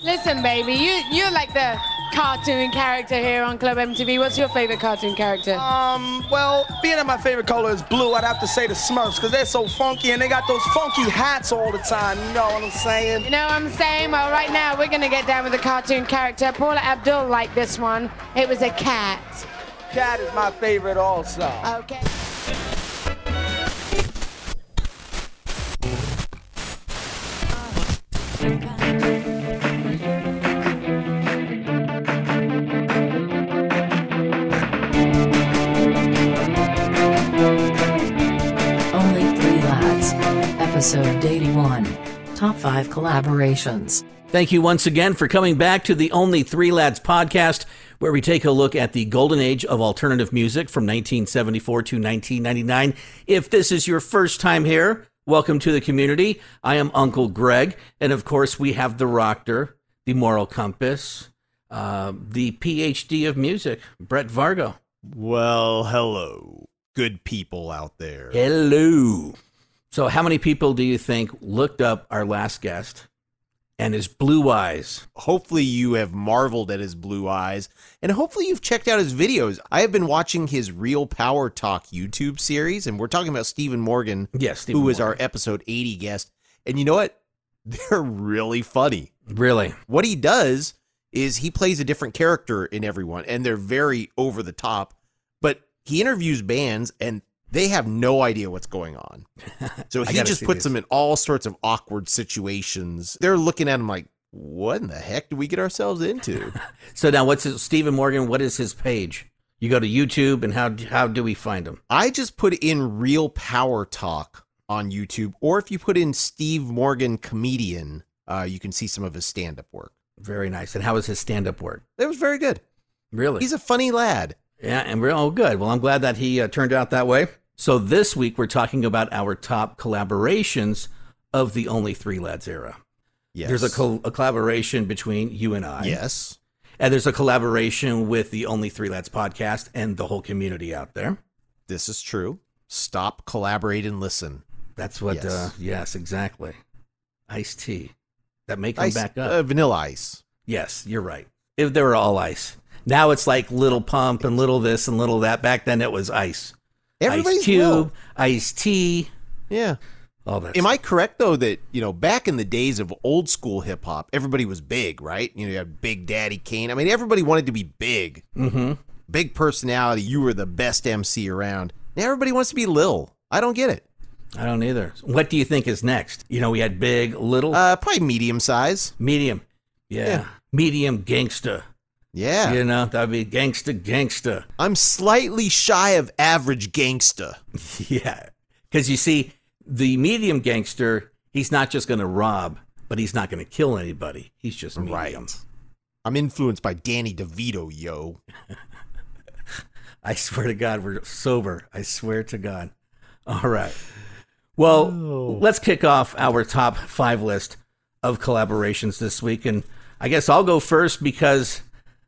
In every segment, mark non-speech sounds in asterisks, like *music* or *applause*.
Listen, baby, you you're like the cartoon character here on Club MTV. What's your favorite cartoon character? Um, well, being that my favorite color is blue, I'd have to say the Smurfs because they're so funky and they got those funky hats all the time. You know what I'm saying? You know what I'm saying? Well, right now we're gonna get down with the cartoon character. Paula Abdul liked this one. It was a cat. Cat is my favorite also. Okay. Episode 81. Top 5 collaborations. Thank you once again for coming back to the Only Three Lads podcast, where we take a look at the golden age of alternative music from 1974 to 1999. If this is your first time here, welcome to the community. I am Uncle Gregg, and of course, we have the Rocker, the Moral Compass, uh, the PhD of music, Brett Vargo. Well, hello, good people out there. Hello. So, how many people do you think looked up our last guest and his blue eyes? Hopefully, you have marveled at his blue eyes, and hopefully, you've checked out his videos. I have been watching his Real Power Talk YouTube series, and we're talking about Stephen Morgan, Yes, Stephen who was Morgan. our episode 80 guest. And you know what? *laughs* They're really funny. Really? What he does is he plays a different character in everyone, and they're very over the top. But he interviews bands, and they have no idea what's going on. *laughs* So he just puts them in all sorts of awkward situations. They're looking at him like, "What in the heck do we get ourselves into?" *laughs* So now, what's his, Stephen Morgan? What is his page? You go to YouTube, and how how do we find him? I just put in Real Power Talk on YouTube, or if you put in Steve Morgan comedian, uh, you can see some of his stand-up work. Very nice. And how is his stand up work? It was very good. Really? He's a funny lad. yeah, and we're oh good. Well, I'm glad that he uh, turned out that way. So this week we're talking about our top collaborations of the Only Three Lads era. Yes. There's a, col- a collaboration between you and I. yes. And there's a collaboration with the Only Three Lads podcast and the whole community out there. This is true. Stop, collaborate, and listen. That's what. Yes. Uh, yes, exactly. Iced tea. That may come Ice- back up. uh, vanilla ice. Yes, you're right. If they were all ice. Now it's like little pump and little this and little that. Back then it was ice. Everybody's ice cube, ice tea, Yeah. all that. Am I correct though that you know back in the days of old school hip hop, everybody was big, right? You know, you had Big Daddy Kane. I mean, everybody wanted to be big, Mm-hmm. big personality. You were the best MC around. Now everybody wants to be Lil. I don't get it. I don't either. What do you think is next? You know, we had big, little, Uh, probably medium size. medium. Yeah. yeah. Medium gangsta. Yeah. You know, that'd be gangsta gangsta. I'm slightly shy of average gangsta. *laughs* yeah. Because you see, the medium gangster, he's not just going to rob, but he's not going to kill anybody. He's just medium. Right. I'm influenced by Danny DeVito, yo. *laughs* I swear to God, we're sober. I swear to God. All right. Well, oh. let's kick off our top five list of collaborations this week. And I guess I'll go first because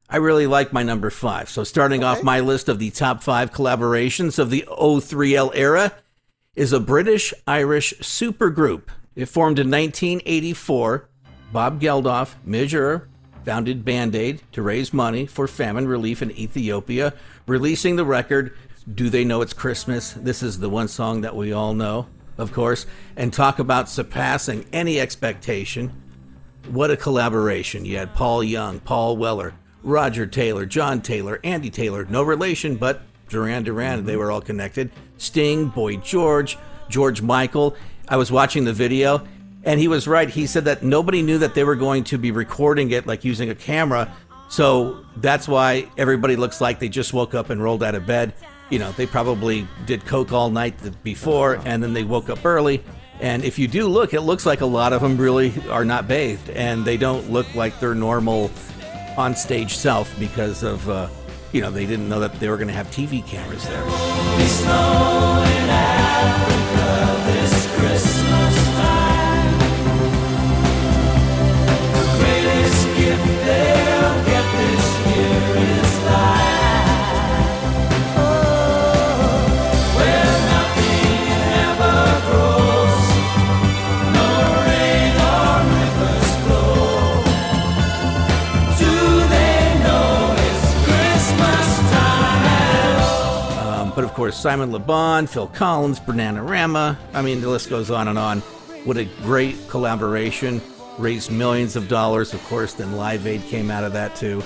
I really like my number five. So, starting off my list of the top five collaborations of the O3L era is a British Irish supergroup. It formed in 1984. Bob Geldof, Midge founded Band Aid to raise money for famine relief in Ethiopia, releasing the record Do They Know It's Christmas? This is the one song that we all know, of course, and talk about surpassing any expectation. What a collaboration. You had Paul Young, Paul Weller, Roger Taylor, John Taylor, Andy Taylor, no relation, but Duran Duran, they mm-hmm. were all connected. Sting, Boy George, George Michael. I was watching the video, and he was right. He said that nobody knew that they were going to be recording it, like using a camera. So that's why everybody looks like they just woke up and rolled out of bed. You know, they probably did coke all night before, uh-huh. and then they woke up early. And if you do look, it looks like a lot of them really are not bathed, and they don't look like their normal on stage self because of, uh, you know, they didn't know that they were going to have TV cameras there. Simon LeBon, Phil Collins, Bananarama. I mean, the list goes on and on. What a great collaboration. Raised millions of dollars. Of course, then Live Aid came out of that too.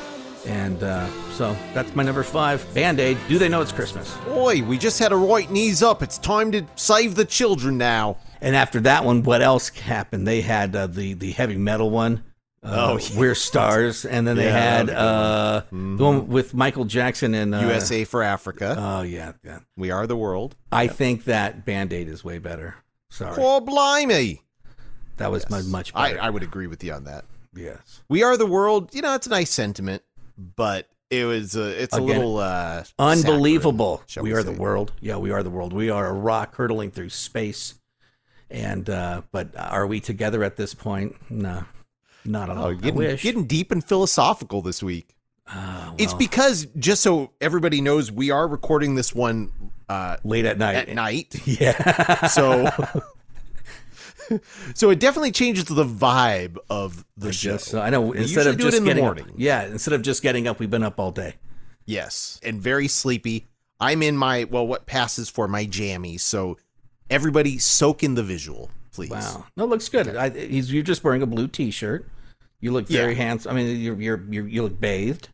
And uh, so that's my number five. Band Aid. Do they know it's Christmas? Oi, we just had a right knees up. It's time to save the children now. And after that one, what else happened? They had uh, the the heavy metal one. Uh, Oh, *laughs* yeah. We're Stars, and then they Yeah, had that was a good uh, the one with Michael Jackson and uh, USA for Africa. Oh yeah, yeah. we are the world. I think that Band Aid is way better. Sorry, Oh, blimey. that was my much I, better. I would agree with you on that. yes, We are the world. You know, it's a nice sentiment, but it was uh, it's a little uh, unbelievable. saccharine, shall We are the world. Yeah, we are the world. We are a rock hurtling through space. And uh, but are we together at this point? No, not at all. Oh, I getting, wish. getting deep and philosophical this week. Ah, It's because just so everybody knows, we are recording this one uh, late at night. at night. *laughs* Yeah. So, *laughs* so it definitely changes the vibe of the show. So I know. We Instead of just in the getting morning. up, yeah, instead of just getting up, we've been up all day. Yes, and very sleepy. I'm in my well, what passes for my jammies. So, everybody, soak in the visual, please. Wow, no, it looks good. I, he's you're just wearing a blue T-shirt. You look very Yeah. handsome. I mean, you're you're, you're you look bathed.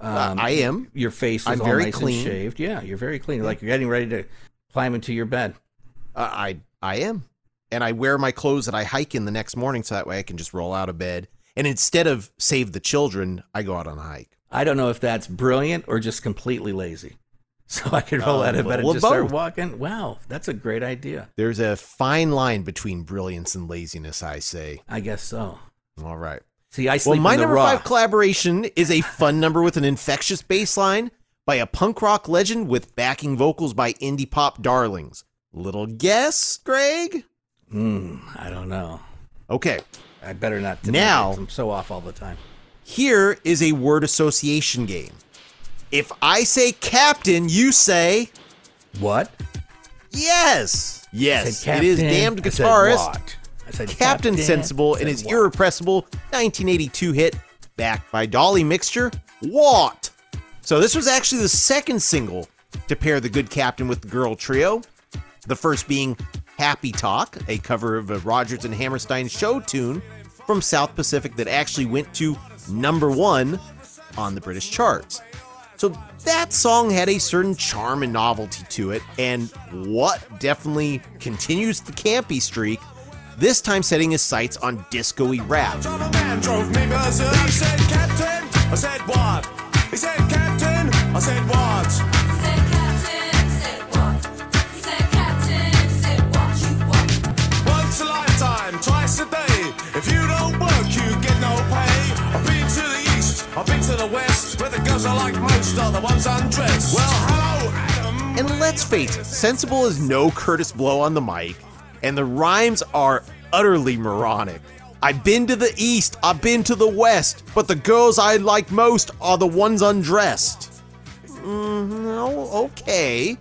Uh, Um, I am. Your face is I'm all very nice clean. and shaved. Yeah, you're very clean. Like you're getting ready to climb into your bed. Uh, I I am, and I wear my clothes that I hike in the next morning, so that way I can just roll out of bed. And instead of save the children, I go out on a hike. I don't know if that's brilliant or just completely lazy. *laughs* So I could roll Uh, out of bed and well, just start walking. Wow, that's a great idea. There's a fine line between brilliance and laziness. I say. I guess so. All right. See, I Well, sleep my in the number raw. five collaboration is a fun number with an infectious bass line by a punk rock legend with backing vocals by indie pop darlings. Little guess, Gregg? Hmm, I don't know. Okay, I better not. Now- I'm so off all the time. here is a word association game. If I say captain, you say What? yes. Yes, it is captain. damned I said guitarist? I said Captain Sensible I and his what? irrepressible 1982 hit, backed by Dolly Mixture, What? So this was actually the second single to pair the good captain with the girl trio. The first being Happy Talk, a cover of a Rodgers and Hammerstein show tune from South Pacific that actually went to number one on the British charts. So that song had a certain charm and novelty to it, and what definitely continues the campy streak, this time setting his sights on disco-y rap. Said, ones undressed. Well, hello, Adam. And let's face it, Sensible is no Kurtis Blow on the mic, and the rhymes are utterly moronic. I've been to the east, I've been to the west, but the girls I like most are the ones undressed. Mm, no, okay.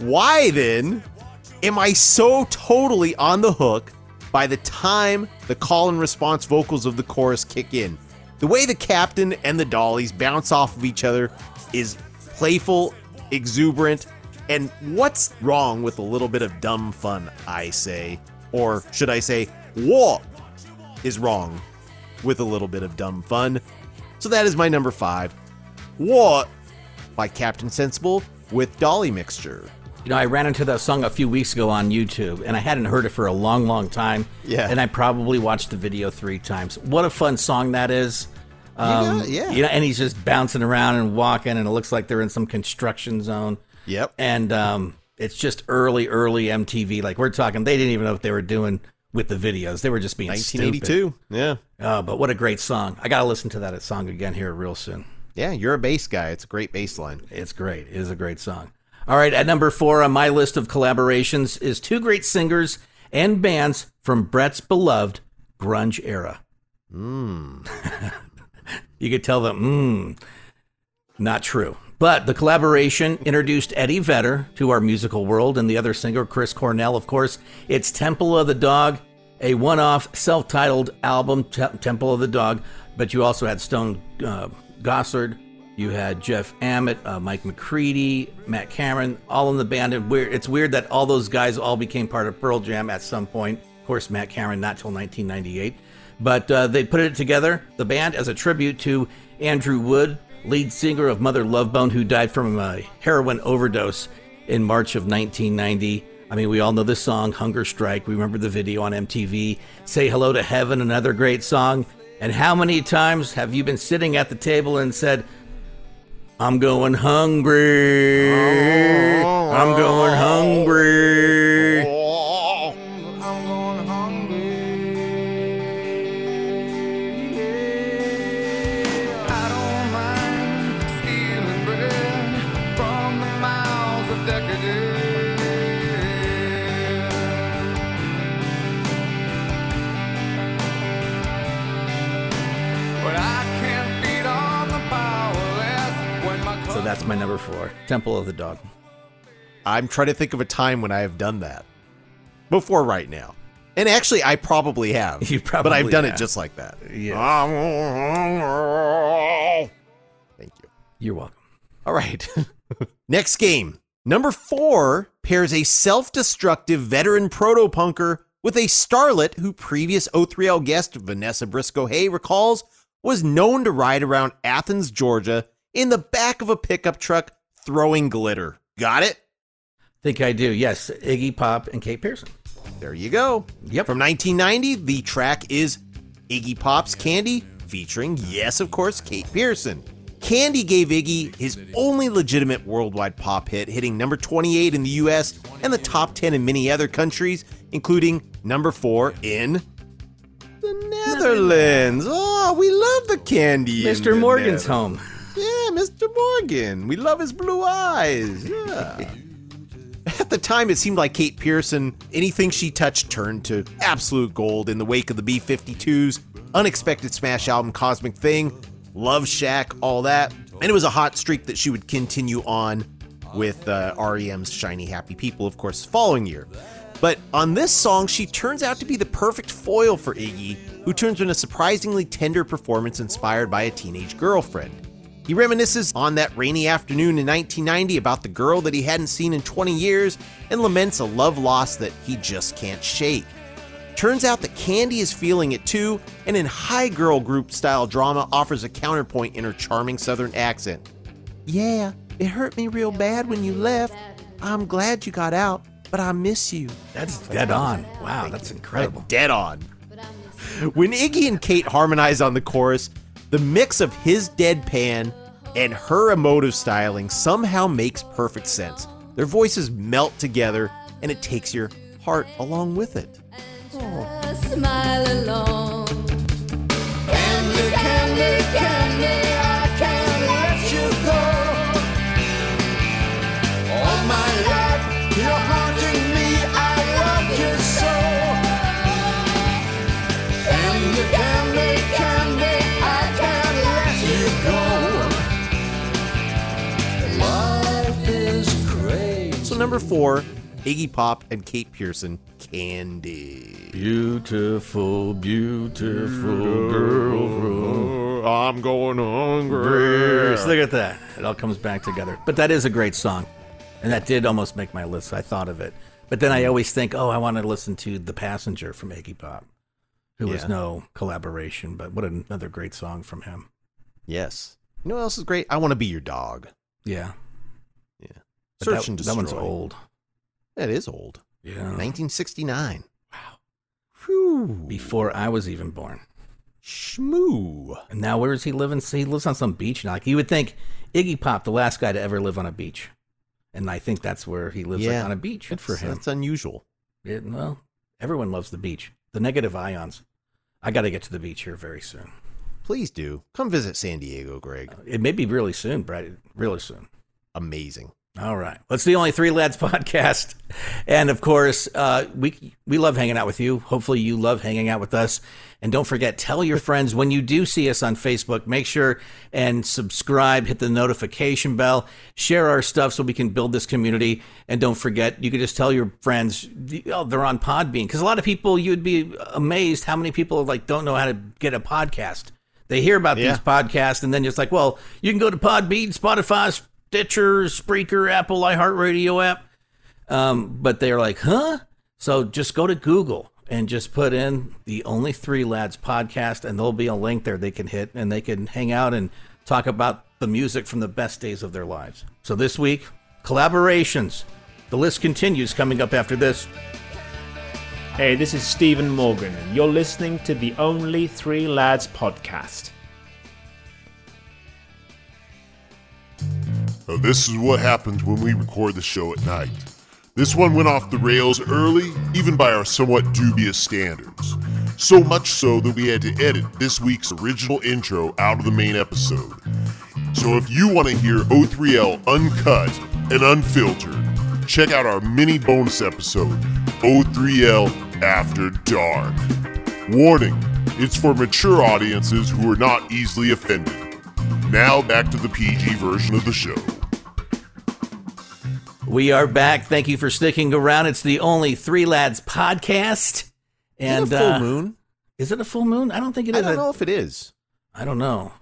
Why then am I so totally on the hook by the time the call and response vocals of the chorus kick in? The way the captain and the dollies bounce off of each other is playful, exuberant, and what's wrong with a little bit of dumb fun, I say? Or should I say, what is wrong with a little bit of dumb fun? So that is my number five. What by Captain Sensible with Dolly Mixture. You know, I ran into that song a few weeks ago on YouTube, and I hadn't heard it for a long, long time. Yeah. And I probably watched the video three times. What a fun song that is. Um, Yeah, yeah. You know, and he's just bouncing around and walking, and it looks like they're in some construction zone. Yep. And um, it's just early, early MTV. Like we're talking, they didn't even know what they were doing with the videos. They were just being stupid. 1982. Yeah. Oh, but what a great song! I got to listen to that song again here real soon. Yeah, you're a bass guy. It's a great bass line. It's great. It is a great song. All right, at number four on my list of collaborations is two great singers and bands from Brett's beloved grunge era. Mmm. *laughs* you could tell them, mmm, not true. But the collaboration introduced Eddie Vedder to our musical world and the other singer, Chris Cornell, of course. It's Temple of the Dog, a one off self titled album, Te- Temple of the Dog. But you also had Stone uh, Gossard, You had Jeff Ament, uh, Mike McCready, Matt Cameron, all in the band. And it's weird that all those guys all became part of Pearl Jam at some point. Of course, Matt Cameron not till 1998, but uh, they put it together, the band, as a tribute to Andrew Wood, lead singer of Mother Love Bone, who died from a heroin overdose in March of 1990. I mean, we all know this song, Hunger Strike. We remember the video on MTV. Say Hello to Heaven, another great song. And how many times have you been sitting at the table and said, I'm going hungry. I'm going hungry. Number four, Temple of the Dog. I'm trying to think of a time when I have done that before right now. And actually, I probably have. *laughs* You probably But I've done have. it just like that. Yeah. *laughs* Thank you. You're welcome. All right. *laughs* Next game. Number four pairs a self destructive veteran proto punker with a starlet who previous O3L guest Vanessa Briscoe Hay recalls was known to ride around Athens, Georgia in the back of a pickup truck throwing glitter. Got it? Think I do. Yes, Iggy Pop and Kate Pierson. There you go. Yep. From 1990, the track is Iggy Pop's Candy, featuring, yes, of course, Kate Pierson. Candy gave Iggy his only legitimate worldwide pop hit, hitting number 28 in the US and the top 10 in many other countries, including number 4 in the Netherlands. Oh, we love the candy. Mr. the Morgan's home. Yeah, Mr. Morgan. We love his blue eyes. Yeah. At the time, it seemed like Kate Pierson, anything she touched turned to absolute gold in the wake of the B 52's unexpected smash album Cosmic Thing, Love Shack, all that. And it was a hot streak that she would continue on with uh, REM's Shiny Happy People, of course, following year. But on this song, she turns out to be the perfect foil for Iggy, who turns in a surprisingly tender performance inspired by a teenage girlfriend. He reminisces on that rainy afternoon in 1990 about the girl that he hadn't seen in 20 years and laments a love loss that he just can't shake. Turns out that Candy is feeling it too, and in high girl group style drama offers a counterpoint in her charming southern accent. Yeah, it hurt me real bad when you left. I'm glad you got out, but I miss you. That's dead on. Wow, that's incredible. Dead on. When Iggy and Kate harmonize on the chorus, the mix of his deadpan and her emotive styling somehow makes perfect sense. Their voices melt together and it takes your heart along with it. Smile number four, Iggy Pop and Kate Pierson, Candy. Beautiful, beautiful girl. I'm going Bruce, look at that. It all comes back together. But that is a great song. And that did almost make my list. I thought of it. But then I always think, oh, I want to listen to The Passenger from Iggy Pop, who was Yeah. no collaboration, but what another great song from him. Yes. You know what else is great? I want to be your dog. Yeah. Yeah. But Search that, and that one's old. That is old. Yeah. 1969. Wow. Whew. Before I was even born. Shmoo. And now where is he living? He lives on some beach now. Like you would think Iggy Pop, the last guy to ever live on a beach. And I think that's where he lives like, Yeah. on a beach. Good for That's- uh, him. That's unusual. It, well, everyone loves the beach. The negative ions. I got to get to the beach here very soon. Please do. Come visit San Diego, Gregg. Uh, it may be really soon, Brad. Really soon. Amazing. All right. Well, the only Three Lads *laughs* podcast. And of course, uh, we, we love hanging out with you. Hopefully, you love hanging out with us. And don't forget, tell your friends when you do see us on Facebook, make sure and subscribe, hit the notification bell, share our stuff so we can build this community. And don't forget, you can just tell your friends oh, they're on Podbean. Because a lot of people, you'd be amazed how many people like don't know how to get a podcast. They hear about Yeah. these podcasts and then it's like, well, you can go to Podbean, Spotify, Stitcher, Spreaker, Apple, iHeartRadio app. Um, but they're like, huh? So just go to Google and just put in the Only Three Lads podcast, and there'll be a link there they can hit, and they can hang out and talk about the music from the best days of their lives. So this week, collaborations. The list continues coming up after this. Hey, this is Stephen Morgan, and you're listening to the Only Three Lads podcast. This is what happens when we record the show at night. This one went off the rails early, even by our somewhat dubious standards. So much so that we had to edit this week's original intro out of the main episode. So if you want to hear O3L uncut and unfiltered, check out our mini bonus episode, O3L After Dark. Warning, it's for mature audiences who are not easily offended. Now back to the PG version of the show. We are back. Thank you for sticking around. It's the Only Three Lads podcast. And Is it a full uh, moon? Is it a full moon? I don't think it is. I don't know if it is. I don't know.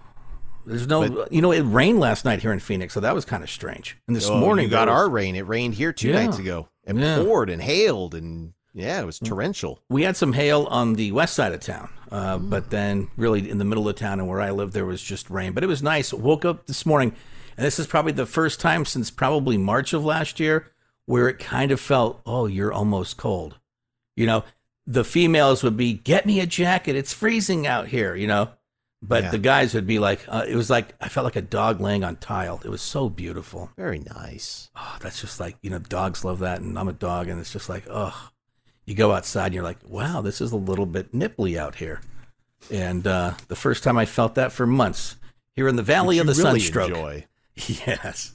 There's no, you know, it rained last night here in Phoenix, so that was kind of strange. And this Oh, morning, got was- our rain. It rained here two Yeah. nights ago. and Yeah. Mm. poured and hailed, and yeah, it was torrential. we had some hail on the west side of town, uh, but then really in the middle of town and where I live, there was just rain. But it was nice. Woke up this morning, and this is probably the first time since probably March of last year where it kind of felt, oh, you're almost cold. You know, the females would be, get me a jacket. It's freezing out here, you know. But Yeah. the guys would be like, uh, it was like, I felt like a dog laying on tile. It was so beautiful. Very nice. Oh, that's just like, you know, dogs love that. And I'm a dog. And it's just like, oh, you go outside and you're like, wow, this is a little bit nipply out here. And uh, the first time I felt that for months here in the Valley Which of the you really Sunstroke. enjoy. *laughs* Yes.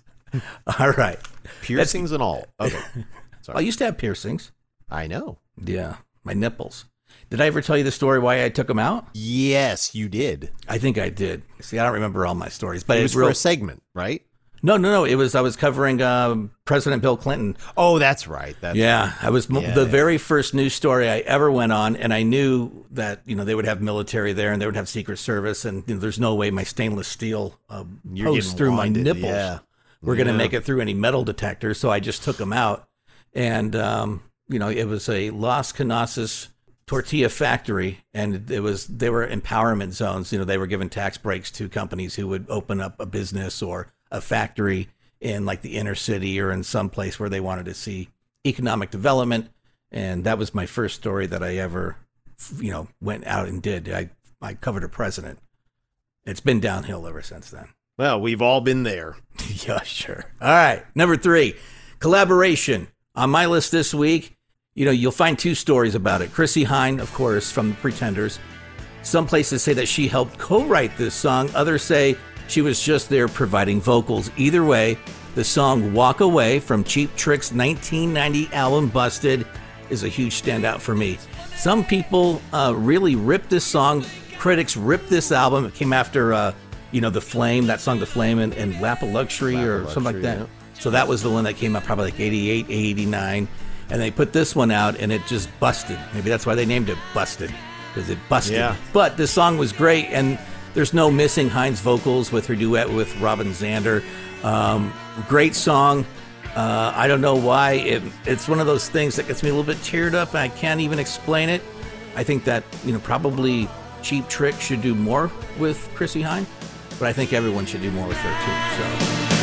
All right. Piercings and all. Okay. *laughs* I used to have piercings. I know. Yeah. My nipples. Did I ever tell you the story why I took them out? Yes, you did. I think I did. See, I don't remember all my stories, but It was for real. a segment, right? No, no, no. It was I was covering um, President Bill Clinton Oh, that's right. That's Yeah, I was Yeah, the yeah. very first news story I ever went on, and I knew that you know they would have military there and they would have Secret Service, and you know, there's no way my stainless steel uh, posts through wanded, my nipples yeah. were going to make it through any metal detector, so I just took them out, and um, you know it was a Las Canasas tortilla factory, and it was they were empowerment zones. You know they were giving tax breaks to companies who would open up a business or a factory in like the inner city or in some place where they wanted to see economic development. And that was my first story that I ever, you know, went out and did. I I covered a president. It's been downhill ever since then. Well, we've all been there. *laughs* yeah, sure. All right. Number three, collaboration. On my list this week, you know, you'll find two stories about it. Chrissie Hynde, of course, from the Pretenders. Some places say that she helped co write this song, others say she was just there providing vocals. Either way, the song Walk Away from Cheap Trick's 1990 album Busted is a huge standout for me. Some people uh, really ripped this song. Critics ripped this album. It came after, uh, you know, The Flame, that song The Flame, and, and Lap of Luxury Lap or of something like that. yeah. So that was the one that came out probably like 88, 89. And they put this one out and it just busted. Maybe that's why they named it Busted, because it busted. Yeah. But this song was great, and there's no missing Hynde's vocals with her duet with Robin Zander. Um, great song. Uh, I don't know why. It, it's one of those things that gets me a little bit teared up, and I can't even explain it. I think that, you know, probably Cheap Trick should do more with Chrissie Hynde, but I think everyone should do more with her too. So.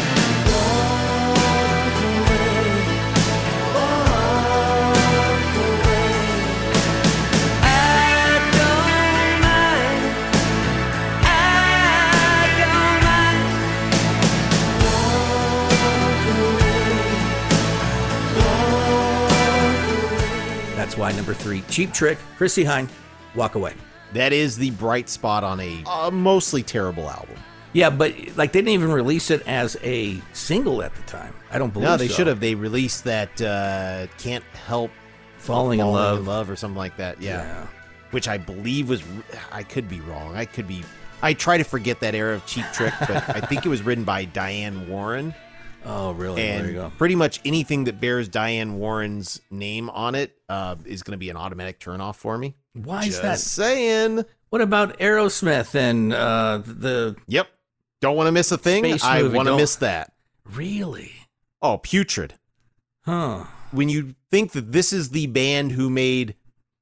Why number three, Cheap Trick, Chrissie Hynde, Walk Away. That is the bright spot on a uh, mostly terrible album. Yeah, but like they didn't even release it as a single at the time. I don't believe No, they so. should have. They released that uh, "Can't Help Falling in Love. or something like that. Yeah. Yeah. which I believe was. I could be wrong. I could be. I try to forget that era of Cheap Trick, but *laughs* I think it was written by Diane Warren. Oh, really? there you and go. pretty much anything that bears Diane Warren's name on it uh, is going to be an automatic turnoff for me. Why is that? saying. What about Aerosmith and uh, the Yep. Don't want to miss a thing. Space I want to miss that. really? Oh, putrid. Huh? When you think that this is the band who made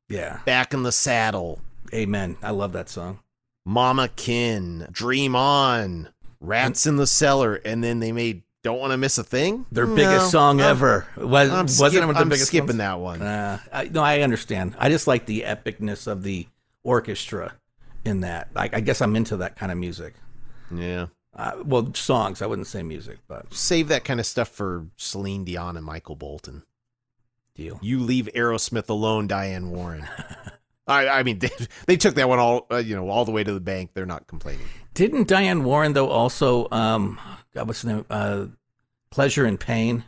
Yeah. Back in the Saddle, Amen. I love that song. Mama Kin, Dream On, Rats in the Cellar, and then they made Don't Want to Miss a Thing? Their biggest song I'm- ever was I'm, wasn't skip- it the I'm biggest skipping ones? that one. Uh, I, no, I understand. I just like the epicness of the orchestra in that. I, I guess I'm into that kind of music. yeah. Uh, well, songs. I wouldn't say music, but Save that kind of stuff for Celine Dion and Michael Bolton. deal. You leave Aerosmith alone, Diane Warren. *laughs* I, I mean, they, they took that one all, uh, you know, all the way to the bank. They're not complaining. Didn't Diane Warren though also? Um, God, what's the name? Uh, Pleasure and Pain.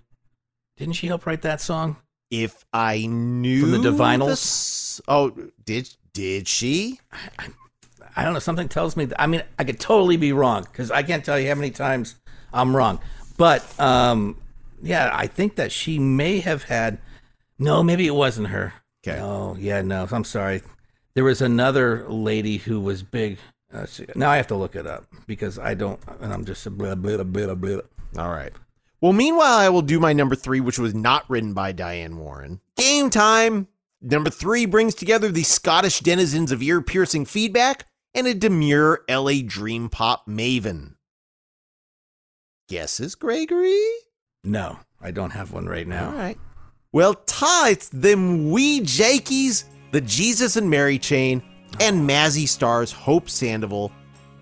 Didn't she help write that song? If I knew From the Divinyls? s- oh, did did she? I don't know. Something tells me. That, I mean, I could totally be wrong because I can't tell you how many times I'm wrong. But um, yeah, I think that she may have had. No, maybe it wasn't her. Okay. No, yeah, no. I'm sorry. There was another lady who was big. Uh, now I have to look it up because I don't, and I'm just blah blah blah blah. blah. All right. Well, meanwhile, I will do my number three, which was not written by Diane Warren. Game time. Number three brings together the Scottish denizens of ear piercing feedback and a demure LA dream pop maven. Guesses, Gregory? No, I don't have one right now. All right. Well, Ta, it's them wee Jakies, the Jesus and Mary chain, and oh. Mazzy stars Hope Sandoval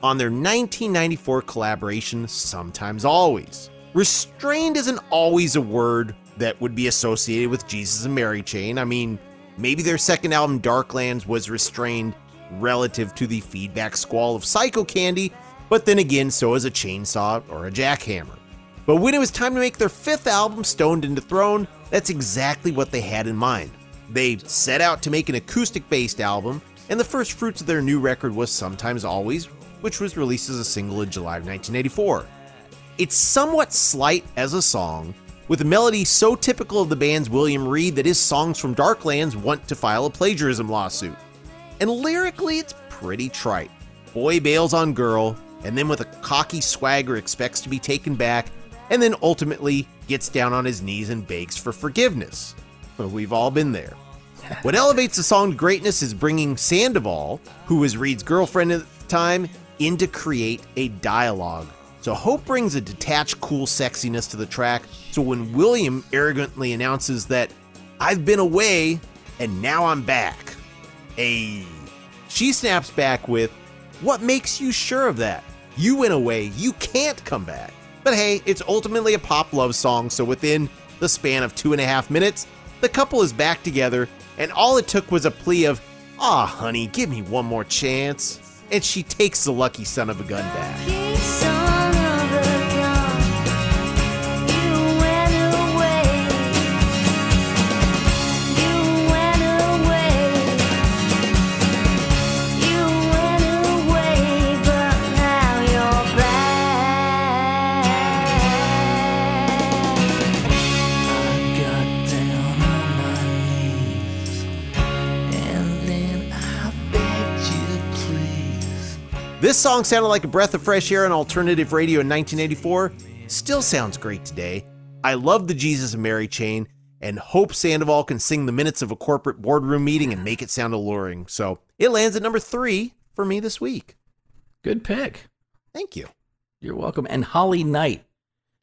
on their 1994 collaboration, Sometimes Always. Restrained isn't always a word that would be associated with Jesus and Mary chain. I mean, maybe their second album, Darklands, was restrained relative to the feedback squall of Psycho Candy, but then again, so is a chainsaw or a jackhammer. But when it was time to make their fifth album, Stoned and Dethroned, that's exactly what they had in mind. They set out to make an acoustic based album, and the first fruits of their new record was Sometimes Always, which was released as a single in July of 1984. It's somewhat slight as a song, with a melody so typical of the band's William Reid that his songs from Darklands want to file a plagiarism lawsuit. And lyrically, it's pretty trite. Boy bails on girl, and then with a cocky swagger expects to be taken back, and then ultimately gets down on his knees and begs for forgiveness. *laughs* We've all been there. What elevates the song to greatness is bringing Sandoval, who was Reid's girlfriend at the time, in to create a dialogue. So Hope brings a detached, cool sexiness to the track. So when William arrogantly announces that I've been away and now I'm back, a She snaps back with, What makes you sure of that? You went away. You can't come back. But hey, it's ultimately a pop love song, so within the span of two and a half minutes, the couple is back together, and all it took was a plea of, Aw, honey, give me one more chance. And she takes the lucky son of a gun back. This song sounded like a breath of fresh air on alternative radio in 1984. Still sounds great today. I love the Jesus and Mary chain and hope Sandoval can sing the minutes of a corporate boardroom meeting and make it sound alluring. So it lands at number three for me this week. Good pick. Thank you. You're welcome. And Holly Knight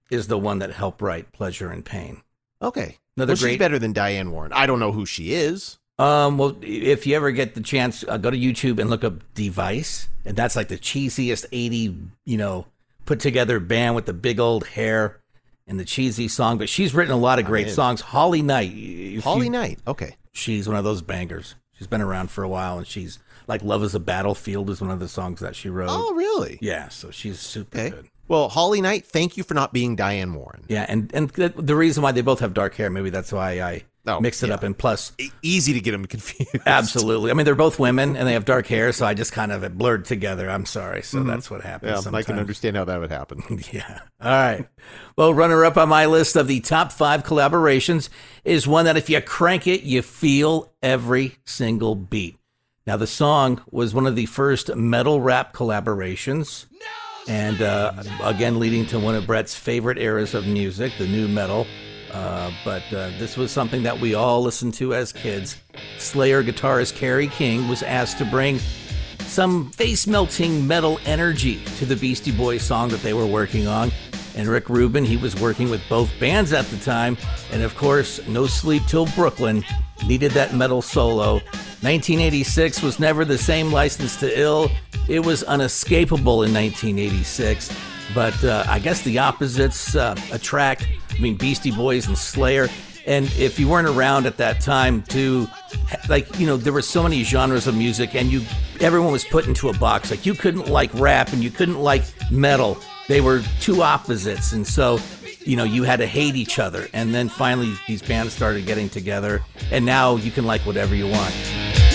is the one that helped write Pleasure and Pain. Okay. Another well, she's great- better than Diane Warren. I don't know who she is. Um, well, if you ever get the chance, uh, go to YouTube and look up Device, and that's like the cheesiest '80, you know, put together band with the big old hair and the cheesy song. But she's written a lot of great songs. Holly Knight, Holly you- Knight. Okay. she's one of those bangers. She's been around for a while, and she's like "Love Is a Battlefield" is one of the songs that she wrote. Oh, really? Yeah, so she's super Okay. good. Well, Holly Knight, thank you for not being Diane Warren. Yeah, and and the, the reason why they both have dark hair, maybe that's why I Oh, mixed it yeah. up. And plus, Easy to get them *laughs* confused. Absolutely. I mean, they're both women and they have dark hair, so I just kind of it blurred together. I'm sorry. So that's what happens. Yeah, I can understand how that would happen. *laughs* Yeah. All right. Well, runner up on my list of the top five collaborations is one that if you crank it, you feel every single beat. Now, the song was one of the first metal rap collaborations, and uh, again, leading to one of Brett's favorite eras of music, the new metal. Uh, but uh, this was something that we all listened to as kids. Slayer guitarist Kerry King was asked to bring some face melting metal energy to the Beastie Boys song that they were working on. And Rick Rubin, he was working with both bands at the time. And of course, No Sleep Till Brooklyn needed that metal solo. 1986 was never the same license to ill. It was unescapable in 1986. But uh, I guess the opposites uh, attract. I mean, Beastie Boys and Slayer. And if you weren't around at that time to, like, you know, there were so many genres of music and you, everyone was put into a box. Like, you couldn't like rap and you couldn't like metal. They were two opposites. And so, you know, you had to hate each other. And then finally, these bands started getting together. And now you can like whatever you want.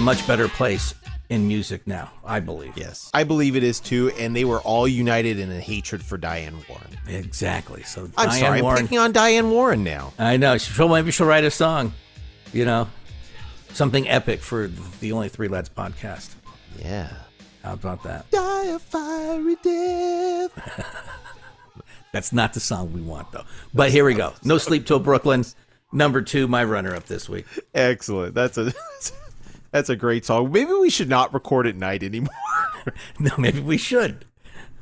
A much better place in music now, I believe. Yes, I believe it is too, and they were all united in a hatred for Diane Warren. Exactly. So I'm Diane sorry, Warren, I'm picking on Diane Warren now. I know. She'll, maybe she'll write a song, you know, something epic for the Only Three Lads podcast. Yeah. How about that? Die a fiery death. *laughs* That's not the song we want, though. But here we go. No Sleep Till Brooklyn, number two, my runner up this week. Excellent. That's a *laughs* that's a great song. Maybe we should not record at night anymore. *laughs* No, maybe we should.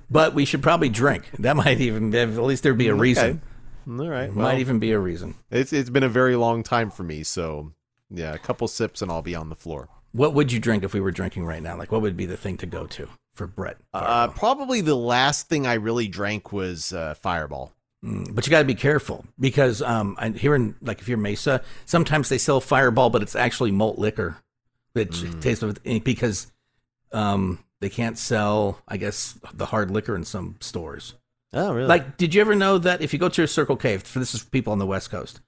But we should probably drink. That might even, at least there'd be a reason. All right. Might even be a reason. It's it's been a very long time for me, so yeah, a couple sips and I'll be on the floor. What would you drink if we were drinking right now? Like, what would be the thing to go to for Brett? Uh, probably the last thing I really drank was uh, Fireball. Mm, But you got to be careful because um, here in like if you're Mesa, sometimes they sell Fireball, but it's actually malt liquor that tastes with because um, they can't sell, I guess, the hard liquor in some stores. Oh, really? Like, did you ever know that if you go to a Circle K, for this is for people on the West Coast,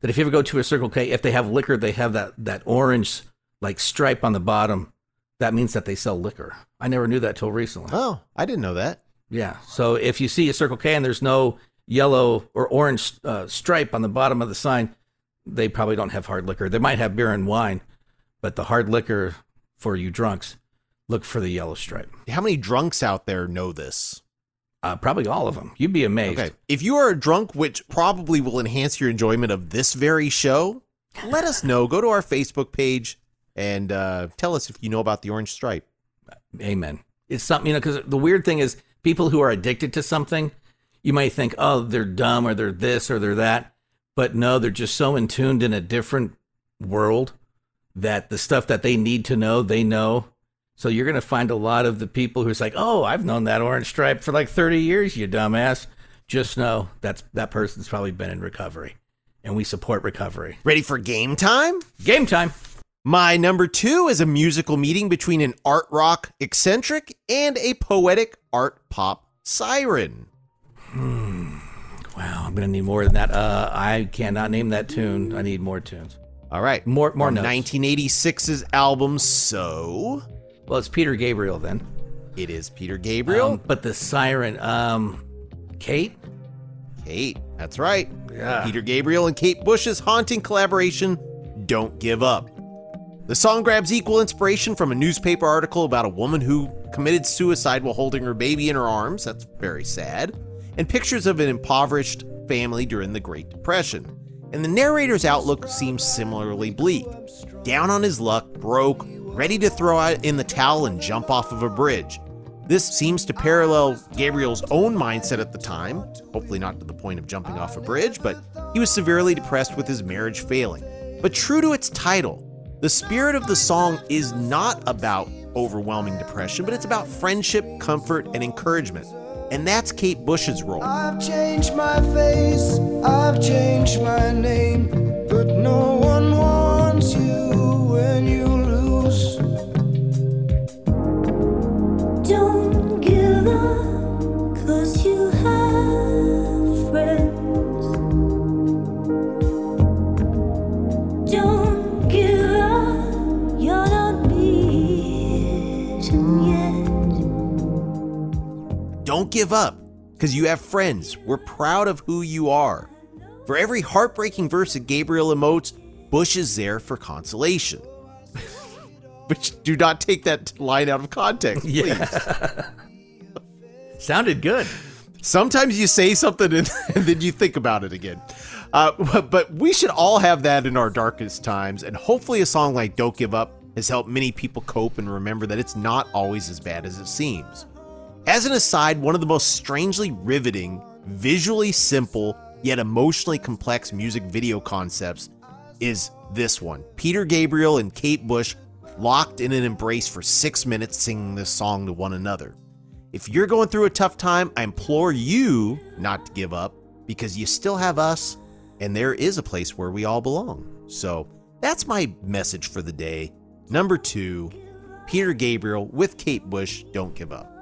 that if you ever go to a Circle K, if they have liquor, they have that that orange like stripe on the bottom. That means that they sell liquor. I never knew that till recently. oh, I didn't know that. Yeah. So if you see a Circle K and there's no yellow or orange uh, stripe on the bottom of the sign, they probably don't have hard liquor. They might have beer and wine, but the hard liquor for you drunks, look for the yellow stripe. How many drunks out there know this? Uh, probably all of them. You'd be amazed. Okay. If you are a drunk, which probably will enhance your enjoyment of this very show, let us know. Go to our Facebook page and uh, tell us if you know about the orange stripe. Amen. It's something, you know, because the weird thing is people who are addicted to something, you might think, oh, they're dumb or they're this or they're that. But no, they're just so in tuned in a different world that the stuff that they need to know, they know. So you're going to find a lot of the people who's like, oh, I've known that orange stripe for like 30 years, you dumbass. Just know that's that person's probably been in recovery. And we support recovery. Ready for game time? Game time. My number two is a musical meeting between an art rock eccentric and a poetic art pop siren. Hmm. Wow, I'm going to need more than that. Uh, I cannot name that tune. I need more tunes. All right. More- more notes. 1986's album So. Well, it's Peter Gabriel then. It is Peter Gabriel. Um, but the siren, um, Kate? Kate. That's right. Yeah. Peter Gabriel and Kate Bush's haunting collaboration, Don't Give Up. The song grabs equal inspiration from a newspaper article about a woman who committed suicide while holding her baby in her arms. That's very sad. And pictures of an impoverished family during the Great Depression. And the narrator's outlook seems similarly bleak. Down on his luck, broke, ready to throw out in the towel and jump off of a bridge. This seems to parallel Gabriel's own mindset at the time, hopefully not to the point of jumping off a bridge, but he was severely depressed with his marriage failing. But true to its title, the spirit of the song is not about overwhelming depression, but it's about friendship, comfort, and encouragement. And that's Kate Bush's role. I've changed my face, I've changed my name, but no Don't give up, because you have friends. We're proud of who you are. For every heartbreaking verse that Gabriel emotes, Bush is there for consolation. *laughs* Which do not take that line out of context, please. Yeah. *laughs* Sounded good. Sometimes you say something and, *laughs* and then you think about it again. Uh, but- but we should all have that in our darkest times. And hopefully, a song like Don't Give Up has helped many people cope and remember that it's not always as bad as it seems. As an aside, one of the most strangely riveting, visually simple, yet emotionally complex music video concepts is this one Peter Gabriel and Kate Bush locked in an embrace for six minutes singing this song to one another. If you're going through a tough time, I implore you not to give up because you still have us and there is a place where we all belong. So that's my message for the day. Number two, Peter Gabriel with Kate Bush, Don't Give Up.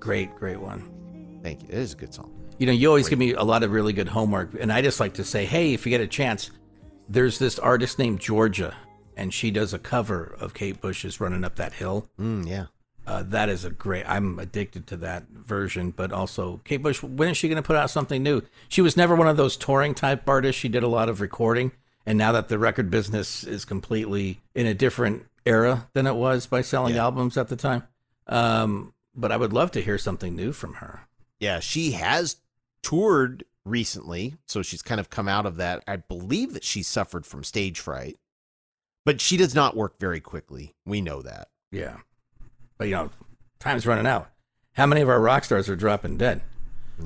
Great, great one. Thank you. It is a good song. You know, you always give me a lot of really good homework, and I just like to say, hey, if you get a chance, there's this artist named Georgia, and she does a cover of Kate Bush's "Running Up That Hill." Mm, yeah. Uh, that is a great. I'm addicted to that version, but also Kate Bush. When is she going to put out something new? She was never one of those touring type artists. She did a lot of recording, and now that the record business is completely in a different era than it was by selling Yeah. albums at the time. Um, but I would love to hear something new from her. Yeah, she has toured recently, so she's kind of come out of that. I believe that she suffered from stage fright, but she does not work very quickly. We know that. Yeah. But you know, time's running out. How many of our rock stars are dropping dead?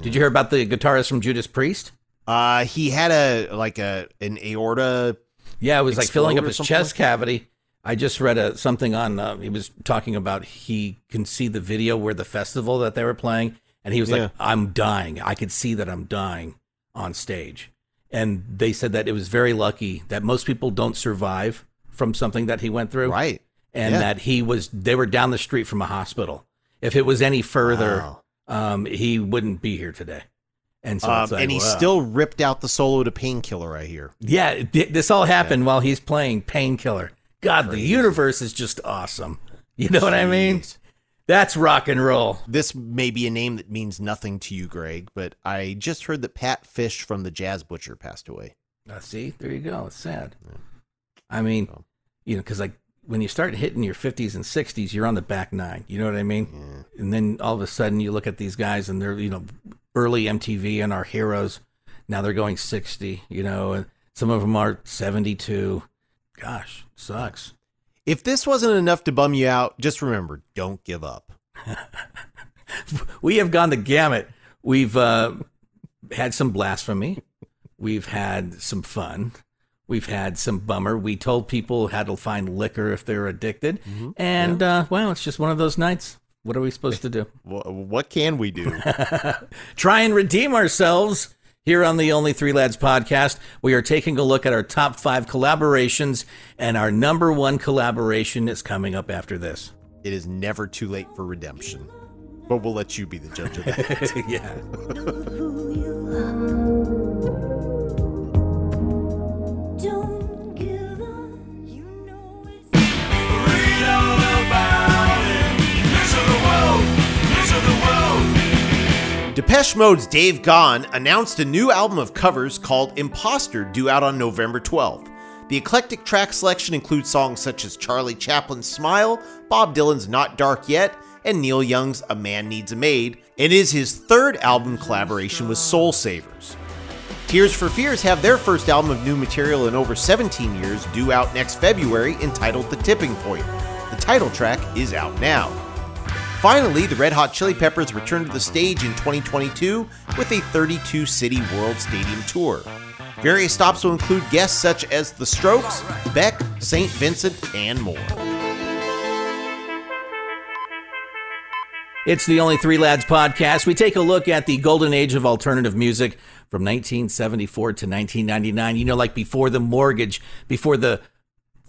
Did you hear about the guitarist from Judas Priest? Uh, he had a like a an aorta. Yeah, it was like filling up his chest cavity. I just read a, something on. Uh, he was talking about he can see the video where the festival that they were playing, and he was Yeah. like, "I'm dying. I could see that I'm dying on stage." And they said that it was very lucky that most people don't survive from something that he went through, Right. and Yeah. that he was. They were down the street from a hospital. If it was any further, Wow. um, he wouldn't be here today. And so, Um, like, and he wow. still ripped out the solo to Painkiller. I hear. Yeah, th- this all happened while he's playing Painkiller. God, the universe is just awesome. You know what I mean? That's rock and roll. This may be a name that means nothing to you, Gregg, but I just heard that Pat Fish from the Jazz Butcher passed away. Uh, see, there you go. It's sad. I mean, you know, because like when you start hitting your 50s and 60s, you're on the back nine. You know what I mean? And then all of a sudden you look at these guys and they're, you know, early MTV and our heroes. Now they're going 60, you know, and some of them are 72. Gosh, sucks. If this wasn't enough to bum you out, just remember, don't give up. *laughs* we have gone the gamut. We've uh, had some blasphemy. We've had some fun. We've had some bummer. We told people how to find liquor if they're addicted. And, uh, well, it's just one of those nights. What are we supposed to do? *laughs* What can we do? *laughs* Try and redeem ourselves. Here on the Only Three Lads podcast, we are taking a look at our top five collaborations, and our number one collaboration is coming up after this. it is never too late for redemption, but we'll let you be the judge of that. *laughs* yeah. Depeche Mode's Dave Gahan announced a new album of covers called Imposter, due out on November 12th. The eclectic track selection includes songs such as Charlie Chaplin's Smile, Bob Dylan's Not Dark Yet, and Neil Young's A Man Needs a Maid, and is his third album collaboration with Soul Savers. Tears for Fears have their first album of new material in over 17 years due out next February entitled The Tipping Point. The title track is out now. Finally, the Red Hot Chili Peppers return to the stage in 2022 with a 32 city world stadium tour. Various stops will include guests such as The Strokes, Beck, St. Vincent, and more. It's the Only Three Lads podcast. We take a look at the golden age of alternative music from 1974 to 1999. You know, like before the mortgage, before the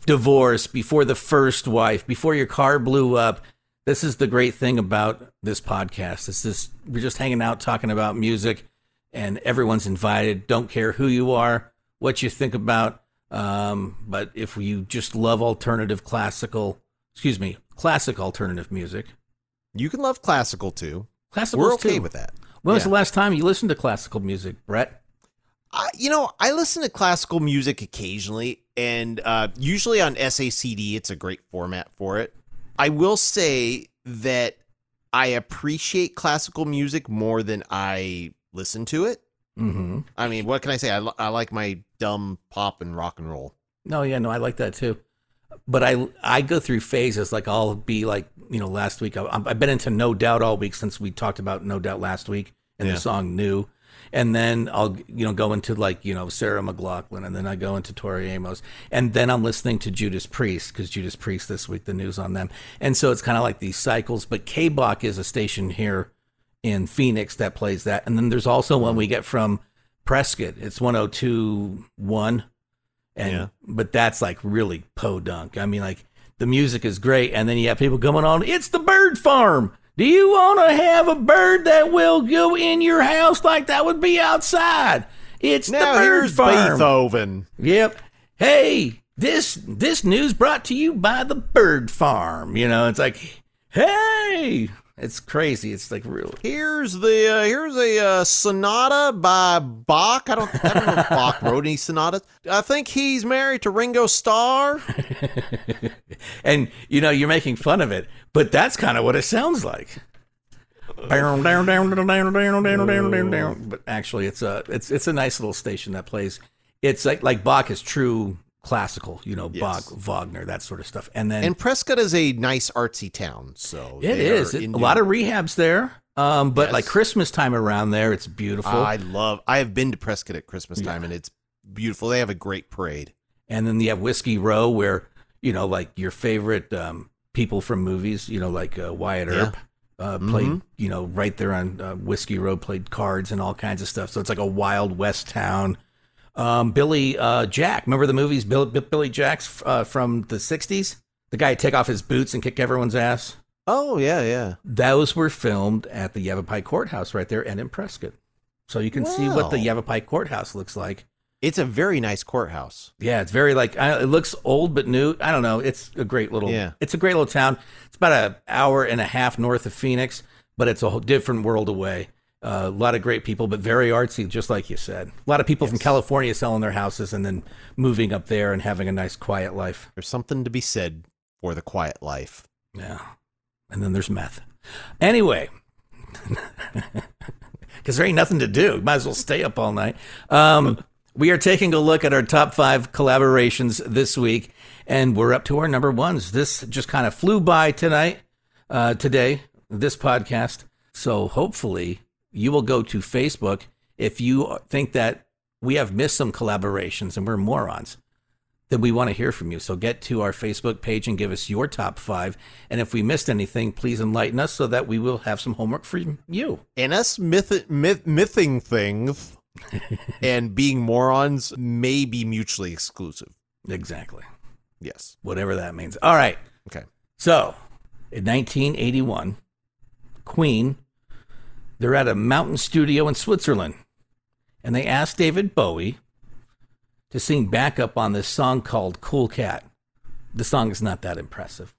divorce, before the first wife, before your car blew up. This is the great thing about this podcast. It's just we're just hanging out talking about music, and everyone's invited. Don't care who you are, what you think about. Um, but if you just love alternative classical, excuse me, classic alternative music, You can love classical too. classical We're okay too. with that. When was the last time you listened to classical music, Brett? I, you know, I listen to classical music occasionally, and uh, usually on SACD, it's a great format for it. I will say that I appreciate classical music more than I listen to it. Mm-hmm. I mean, what can I say? I, I like my dumb pop and rock and roll. No, yeah, no, I like that too. But I I go through phases. Like I'll be like, you know, last week I, I've been into No Doubt all week since we talked about No Doubt last week and Yeah. the song New. And then I'll you know go into like you know Sarah McLachlan, and then I go into Tori Amos, and then I'm listening to Judas Priest because Judas Priest this week the news on them, and so it's kind of like these cycles. But K Bach is a station here in Phoenix that plays that, and then there's also one we get from Prescott. It's 102.1 and Yeah. but that's like really podunk. I mean, like the music is great, and then you have people coming on. It's the bird farm. Do you want to have a bird that will go in your house like that would be outside? It's Now the bird here's farm. Beethoven. Yep. Hey, this this news brought to you by the bird farm. You know, it's like, hey, it's crazy. It's like real. Here's the uh, here's a uh, sonata by Bach. I don't I don't know if Bach wrote any sonatas. I think he's married to Ringo Starr. *laughs* and you know you're making fun of it, but that's kind of what it sounds like. Down, down, down, down, down, down, down, down, down, down. But actually, it's a it's it's a nice little station that plays. It's like like Bach is true classical, you know, Bach, Wagner, that sort of stuff. And then And Prescott is a nice artsy town, so it is It- a lot of rehabs there. Um, but Yes. like Christmas time around there, it's beautiful. I love. I have been to Prescott at Christmas time, and it's beautiful. They have a great parade. and then you have Whiskey Row, where you know, like your favorite um, people from movies, you know, like uh, Wyatt Yeah. Earp uh, played, Mhm. you know, right there on uh, Whiskey Row, played cards and all kinds of stuff. So it's like a wild west town. Um, Billy uh, Jack, remember the movies Bill, Billy Jack's uh, from the '60s? The guy take off his boots and kick everyone's ass. Oh yeah, yeah. Those were filmed at the Yavapai Courthouse right there and in Prescott. So you can see what the Yavapai Courthouse looks like. It's a very nice courthouse. Yeah, it's very like I, it looks old but new. I don't know. It's a great little. Yeah. It's a great little town. It's about an hour and a half north of Phoenix, but it's a whole different world away. A lot of great people, but very artsy, just like you said. A lot of people from California selling their houses and then moving up there and having a nice quiet life. There's something to be said for the quiet life. Yeah. And then there's meth. Anyway, *laughs* because there ain't nothing to do. Might as well stay up all night. Um, *laughs* we are taking a look at our top five collaborations this week, and we're up to our number ones. This just kind of flew by tonight, uh, today, this podcast. So hopefully you will go to Facebook if you think that we have missed some collaborations and we're morons then we want to hear from you. So get to our Facebook page and give us your top five. And if we missed anything, please enlighten us so that we will have some homework for you. And us myth, myth, mything things *laughs* and being morons may be mutually exclusive. Exactly. Yes. Whatever that means. All right. Okay. So in 1981, Queen, they're at a mountain studio in Switzerland. And they asked David Bowie to sing backup on this song called Cool Cat. The song is not that impressive.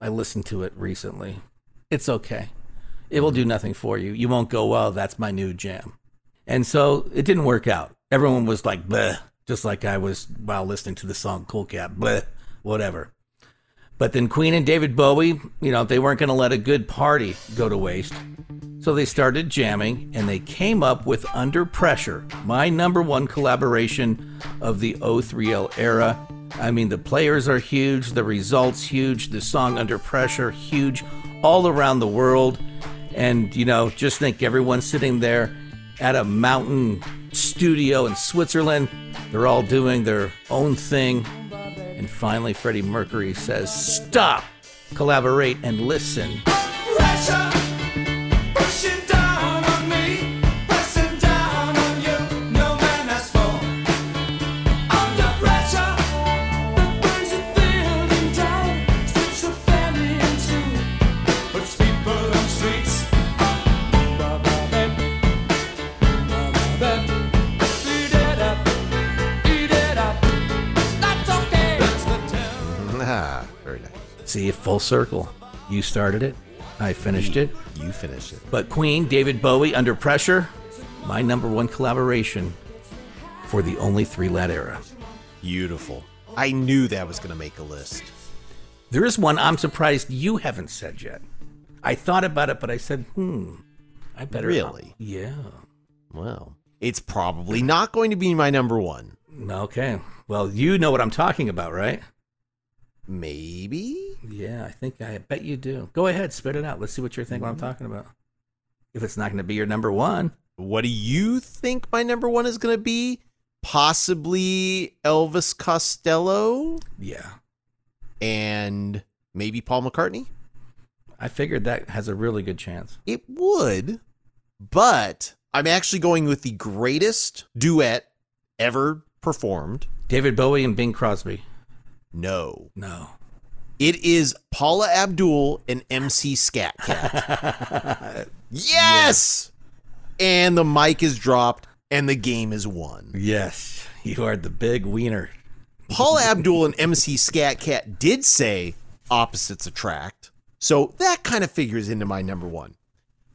I listened to it recently. It's okay. It will do nothing for you. You won't go, well, that's my new jam. And so it didn't work out. Everyone was like, bleh, just like I was while listening to the song Cool Cat, bleh, whatever. But then Queen and David Bowie, you know, they weren't going to let a good party go to waste. So they started jamming and they came up with Under Pressure, my number one collaboration of the O3L era. I mean, the players are huge, the results huge, the song Under Pressure huge all around the world. And, you know, just think everyone sitting there at a mountain studio in Switzerland. They're all doing their own thing. And finally, Freddie Mercury says, Stop, collaborate, and listen. Full circle. You started it. I finished it. You finished it. But Queen, David Bowie, Under Pressure, my number one collaboration for the only three lad era. Beautiful. I knew that was going to make a list. There is one I'm surprised you haven't said yet. I thought about it, but I said, hmm, I better. Really? Yeah. Well, it's probably not going to be my number one. Okay. Well, you know what I'm talking about, right? Maybe. Yeah, I think I bet you do. Go ahead, spit it out. Let's see what you're thinking. What I'm talking about. If it's not going to be your number one, What do you think my number one is going to be? Possibly Elvis Costello yeah, and maybe Paul McCartney? I figured that has a really good chance. It would, but I'm actually going with the greatest duet ever performed. David Bowie and Bing Crosby. No. No. It is Paula Abdul and MC Skat Kat. *laughs* yes! And the mic is dropped and the game is won. Yes, you are the big wiener. Paula *laughs* Abdul and MC Skat Kat did say opposites attract. So that kind of figures into my number one.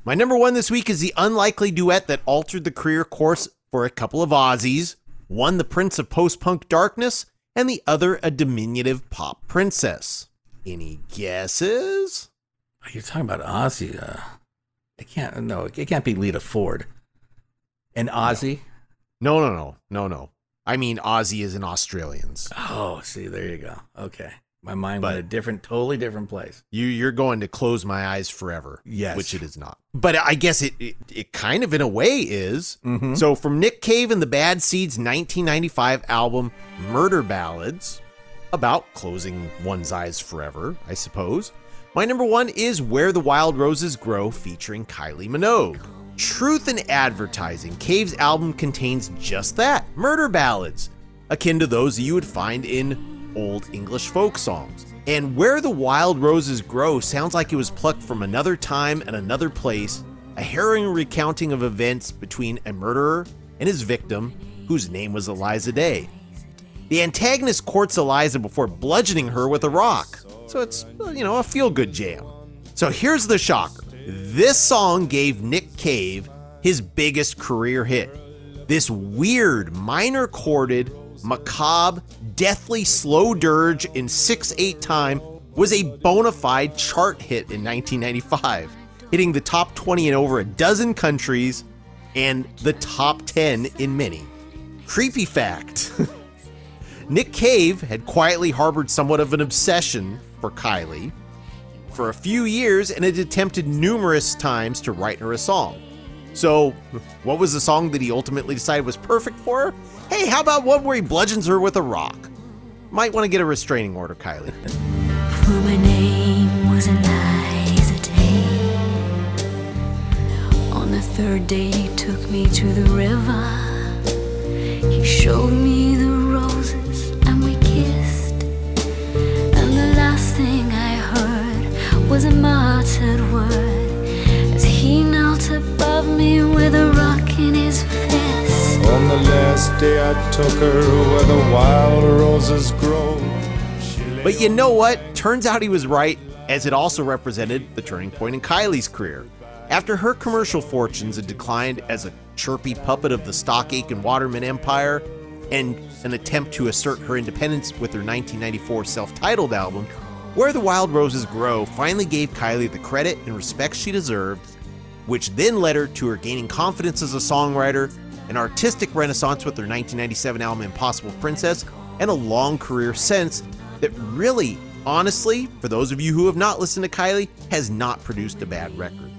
My number one this week is the unlikely duet that altered the career course for a couple of Aussies. One, the Prince of Post Punk Darkness, and the other, a diminutive pop princess. Any guesses? You're talking about Ozzy. Uh, it can't. No, it can't be Lita Ford. And Ozzy. No, no, no, no, no. I mean, Aussie is in Australians. Oh, see, there you go. Okay, my mind But- went a different, totally different place. You, you're going to close my eyes forever. Yes. Which it is not. But I guess it, it, it kind of, in a way, is. Mhm. So, from Nick Cave and the Bad Seeds 1995 album, Murder Ballads, about closing one's eyes forever, I suppose. My number one is Where the Wild Roses Grow, featuring Kylie Minogue. Truth in Advertising, Cave's album contains just that murder ballads, akin to those you would find in old English folk songs. And Where the Wild Roses Grow sounds like it was plucked from another time and another place, a harrowing recounting of events between a murderer and his victim, whose name was Eliza Day. The antagonist courts Eliza before bludgeoning her with a rock. So it's, you know, a feel good jam. So here's the shocker this song gave Nick Cave his biggest career hit. This weird, minor chorded, macabre, deathly slow dirge in 6 8 time was a bona fide chart hit in 1995, hitting the top 20 in over a dozen countries and the top 10 in many. Creepy fact. *laughs* Nick Cave had quietly harbored somewhat of an obsession for Kylie for a few years and had attempted numerous times to write her a song. So, what was the song that he ultimately decided was perfect for her? Hey, how about one where he bludgeons her with a rock? Might want to get a restraining order, Kylie. For my name was Eliza Day. On the third day, he took me to the river. He showed me the roses and we kissed. And the last thing I heard was a muttered word as he above me with a rock in his fist. On the last day I took her where the wild roses grow. But you know what? Turns out he was right, as it also represented the turning point in Kylie's career. After her commercial fortunes had declined as a chirpy puppet of the Stock Aitken Waterman empire, and an attempt to assert her independence with her 1994 self titled album, Where the Wild Roses Grow finally gave Kylie the credit and respect she deserved, which then led her to her gaining confidence as a songwriter, an artistic renaissance with her 1997 album Impossible Princess, and a long career since that really, honestly, for those of you who have not listened to Kylie, has not produced a bad record.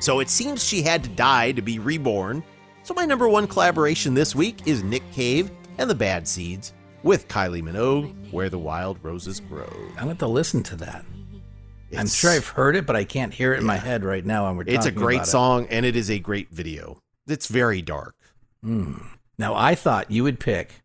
So it seems she had to die to be reborn. So my number one collaboration this week is Nick Cave and the Bad Seeds with Kylie Minogue, Where the Wild Roses Grow. I'm to listen to that. I'm sure I've heard it, but I can't hear it in my head right now. And we're It's a great about it. song and it is a great video. It's very dark. Now, I thought you would pick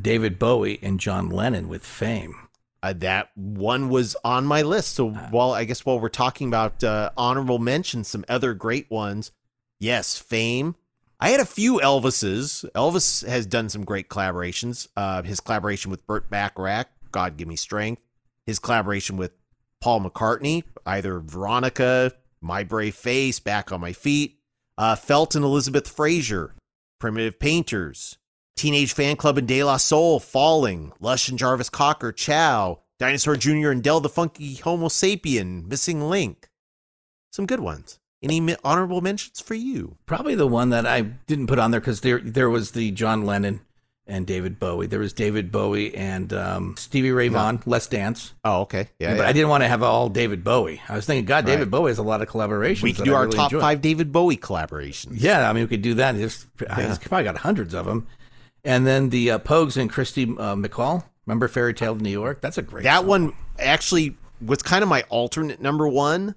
David Bowie and John Lennon with Fame. Uh, that one was on my list. So while I guess while we're talking about uh, honorable mentions, some other great ones. Yes, Fame. I had a few Elvises. Elvis has done some great collaborations. Uh, his collaboration with Burt Bacharach, God Give Me Strength. his collaboration with Paul McCartney, either Veronica, My Brave Face, Back on My Feet, uh, Felt and Elizabeth Fraser, Primitive Painters, Teenage Fanclub and De La Soul, Falling, Lush and Jarvis Cocker, Ciao!, Dinosaur Jr. and Del the Funky Homosapien, Missing Link. Some good ones. Any honorable mentions for you? Probably the one that I didn't put on there because there there was the John Lennon and David Bowie. There was David Bowie and um, Stevie Ray Vaughan. Let's Dance. Oh, okay. Yeah, but yeah. I didn't want to have all David Bowie. I was thinking, God, David Right. Bowie has a lot of collaborations. we can do I our really top enjoy. five David Bowie collaborations. Yeah, I mean, we could do that. Just, Yeah. He's probably got hundreds of them. And then the uh, Pogues and Kirsty uh, MacColl. Remember Fairy Tale of New York? That's a great. that song. one actually was kind of my alternate number one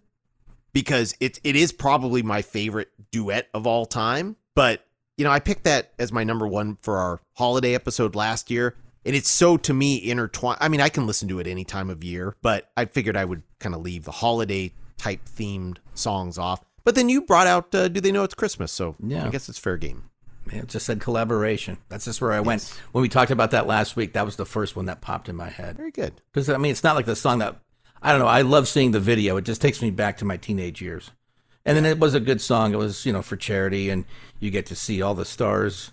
because it it is probably my favorite duet of all time. But you know, I picked that as my number one for our holiday episode last year, and it's so to me intertwined. I mean, I can listen to it any time of year, but I figured I would kind of leave the holiday type themed songs off. But then you brought out uh, "Do They Know It's Christmas?" So Yeah. I guess it's fair game. It just said collaboration. That's just where I went. When we talked about that last week, that was the first one that popped in my head. Very good. Because, I mean, it's not like the song that, I don't know, I love seeing the video. It just takes me back to my teenage years. And then it was a good song. It was, you know, for charity, and you get to see all the stars.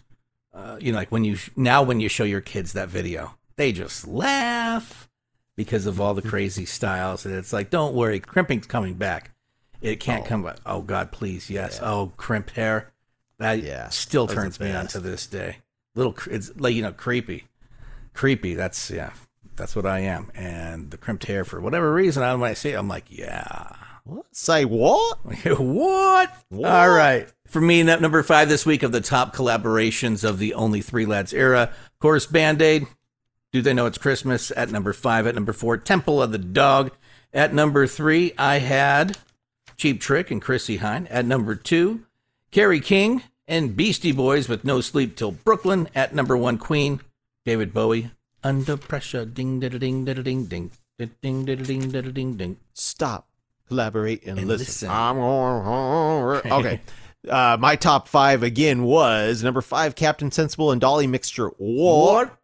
Uh, you know, like when you, now when you show your kids that video, they just laugh because of all the crazy styles. And it's like, don't worry, crimping's coming back. It can't come back. Oh, God, please, yes. Oh, crimp hair. That Yeah, still those turns me on to this day. Little, it's like you know, creepy, creepy. That's yeah, that's what I am. And the crimped hair, for whatever reason, I when I see it, I'm like, yeah. What? Say what? *laughs* what? what? All right. For me, number five this week of the top collaborations of the only three lads era. Of course, Band Aid. Do they know it's Christmas? At number five. At number four, Temple of the Dog. At number three, I had Cheap Trick and Chrissie Hynde. At number two, Kerry King and Beastie Boys with No Sleep Till Brooklyn. At number one, Queen, David Bowie. Under pressure, ding, da, ding, da, ding, ding, ding, ding, ding, ding, ding. Stop collaborate, and, And listen. listen. *laughs* Okay. Uh, my top five again was number five, Captain Sensible and Dolly Mixture. What?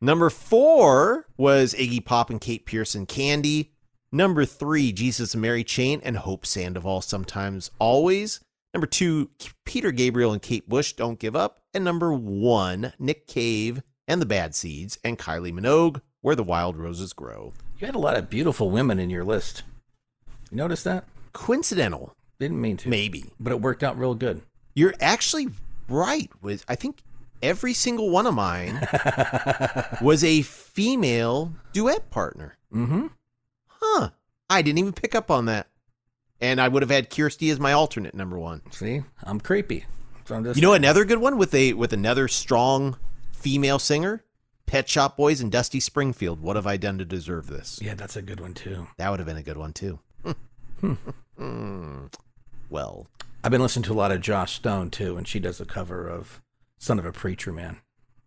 Number four was Iggy Pop and Kate Pierson Candy. Number three, Jesus and Mary Chain and Hope Sandoval Sometimes Always. Number two, Peter Gabriel and Kate Bush Don't Give Up. And number one, Nick Cave and the Bad Seeds and Kylie Minogue Where the Wild Roses Grow. You had a lot of beautiful women in your list. You notice that? Coincidental. Didn't mean to. Maybe. But it worked out real good. You're actually right. With I think every single one of mine *laughs* was a female duet partner. Mm-hmm. Huh. I didn't even pick up on that. And I would have had Kirsty as my alternate number one. See, I'm creepy. So I'm just You know another good one with a with another strong female singer? Pet Shop Boys and Dusty Springfield. What have I done to deserve this? Yeah, that's a good one too. That would have been a good one too. Hmm. *laughs* well, I've been listening to a lot of Joss Stone too, and she does a cover of "Son of a Preacher Man."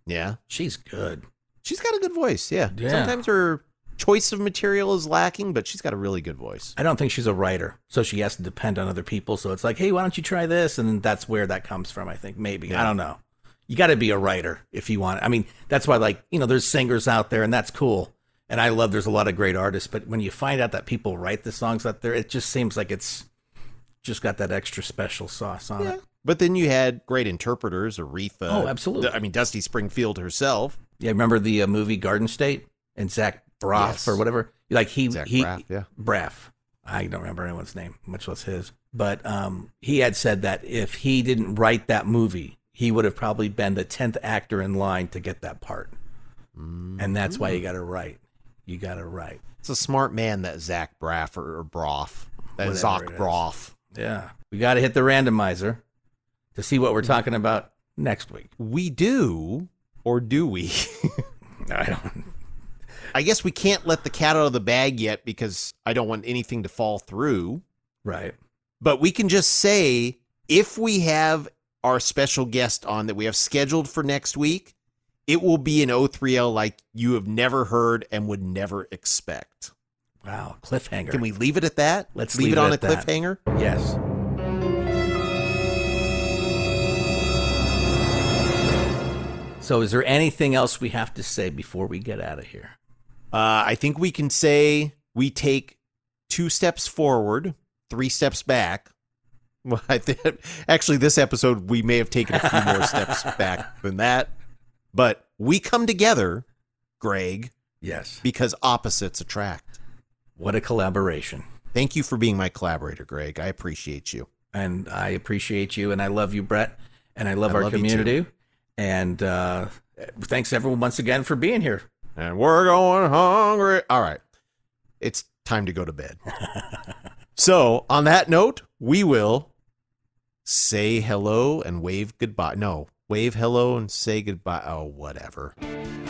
yeah. She's good. She's got a good voice. Yeah. Yeah. Sometimes her choice of material is lacking, but she's got a really good voice. I don't think she's a writer, so she has to depend on other people. So it's like, hey, why don't you try this? And that's where that comes from. I think maybe I don't know. You got to be a writer if you want. I mean, that's why like you know, there's singers out there, and that's cool. And I love there's a lot of great artists, but when you find out that people write the songs out there, it just seems like it's just got that extra special sauce on it. But then you had great interpreters, Aretha. Oh, absolutely. I mean, Dusty Springfield herself. Yeah, remember the uh, movie Garden State and Zach Braff Yes. or whatever? Like he Zach he Braff, yeah. Braff. I don't remember anyone's name, much less his. But um, he had said that if he didn't write that movie, he would have probably been the tenth actor in line to get that part. And that's why you got to write. You got it right. It's a smart man, that Zach Braff or, Broff. That Zach. Broff. Yeah, we got to hit the randomizer to see what we're talking about next week. We do, or do we? *laughs* I don't. I guess we can't let the cat out of the bag yet because I don't want anything to fall through. Right. But we can just say if we have our special guest on that we have scheduled for next week, it will be an O3L like you have never heard and would never expect. Wow, cliffhanger. Can we leave it at that? Let's leave, leave it it on a at that. cliffhanger. Yes. So, is there anything else we have to say before we get out of here? Uh, I think we can say we take two steps forward, three steps back. Well, *laughs* I think actually this episode we may have taken a few more *laughs* steps back than that, but we come together, Gregg, Yes. because opposites attract. What a collaboration. Thank you for being my collaborator, Gregg. I appreciate you. And I appreciate you and I love you, Brett. And I love I our love community. And uh, thanks everyone once again for being here. And we're going hungry. All right. It's time to go to bed. *laughs* so, on that note, we will say hello and wave goodbye. No, wave hello and say goodbye. Oh, whatever.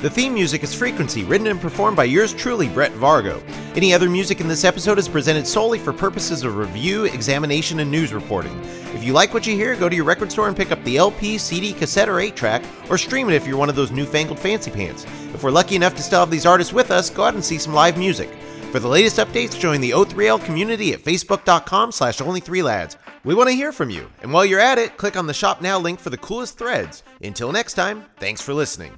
The theme music is Frequency, written and performed by yours truly, Brett Vargo. Any other music in this episode is presented solely for purposes of review, examination, and news reporting. If you like what you hear, go to your record store and pick up the LP, CD, cassette, or 8 track, or stream it if you're one of those newfangled fancy pants. If we're lucky enough to still have these artists with us, go out and see some live music. For the latest updates, join the O3L community at facebook.com slash only3lads. We want to hear from you. And while you're at it, click on the Shop Now link for the coolest threads. Until next time, thanks for listening.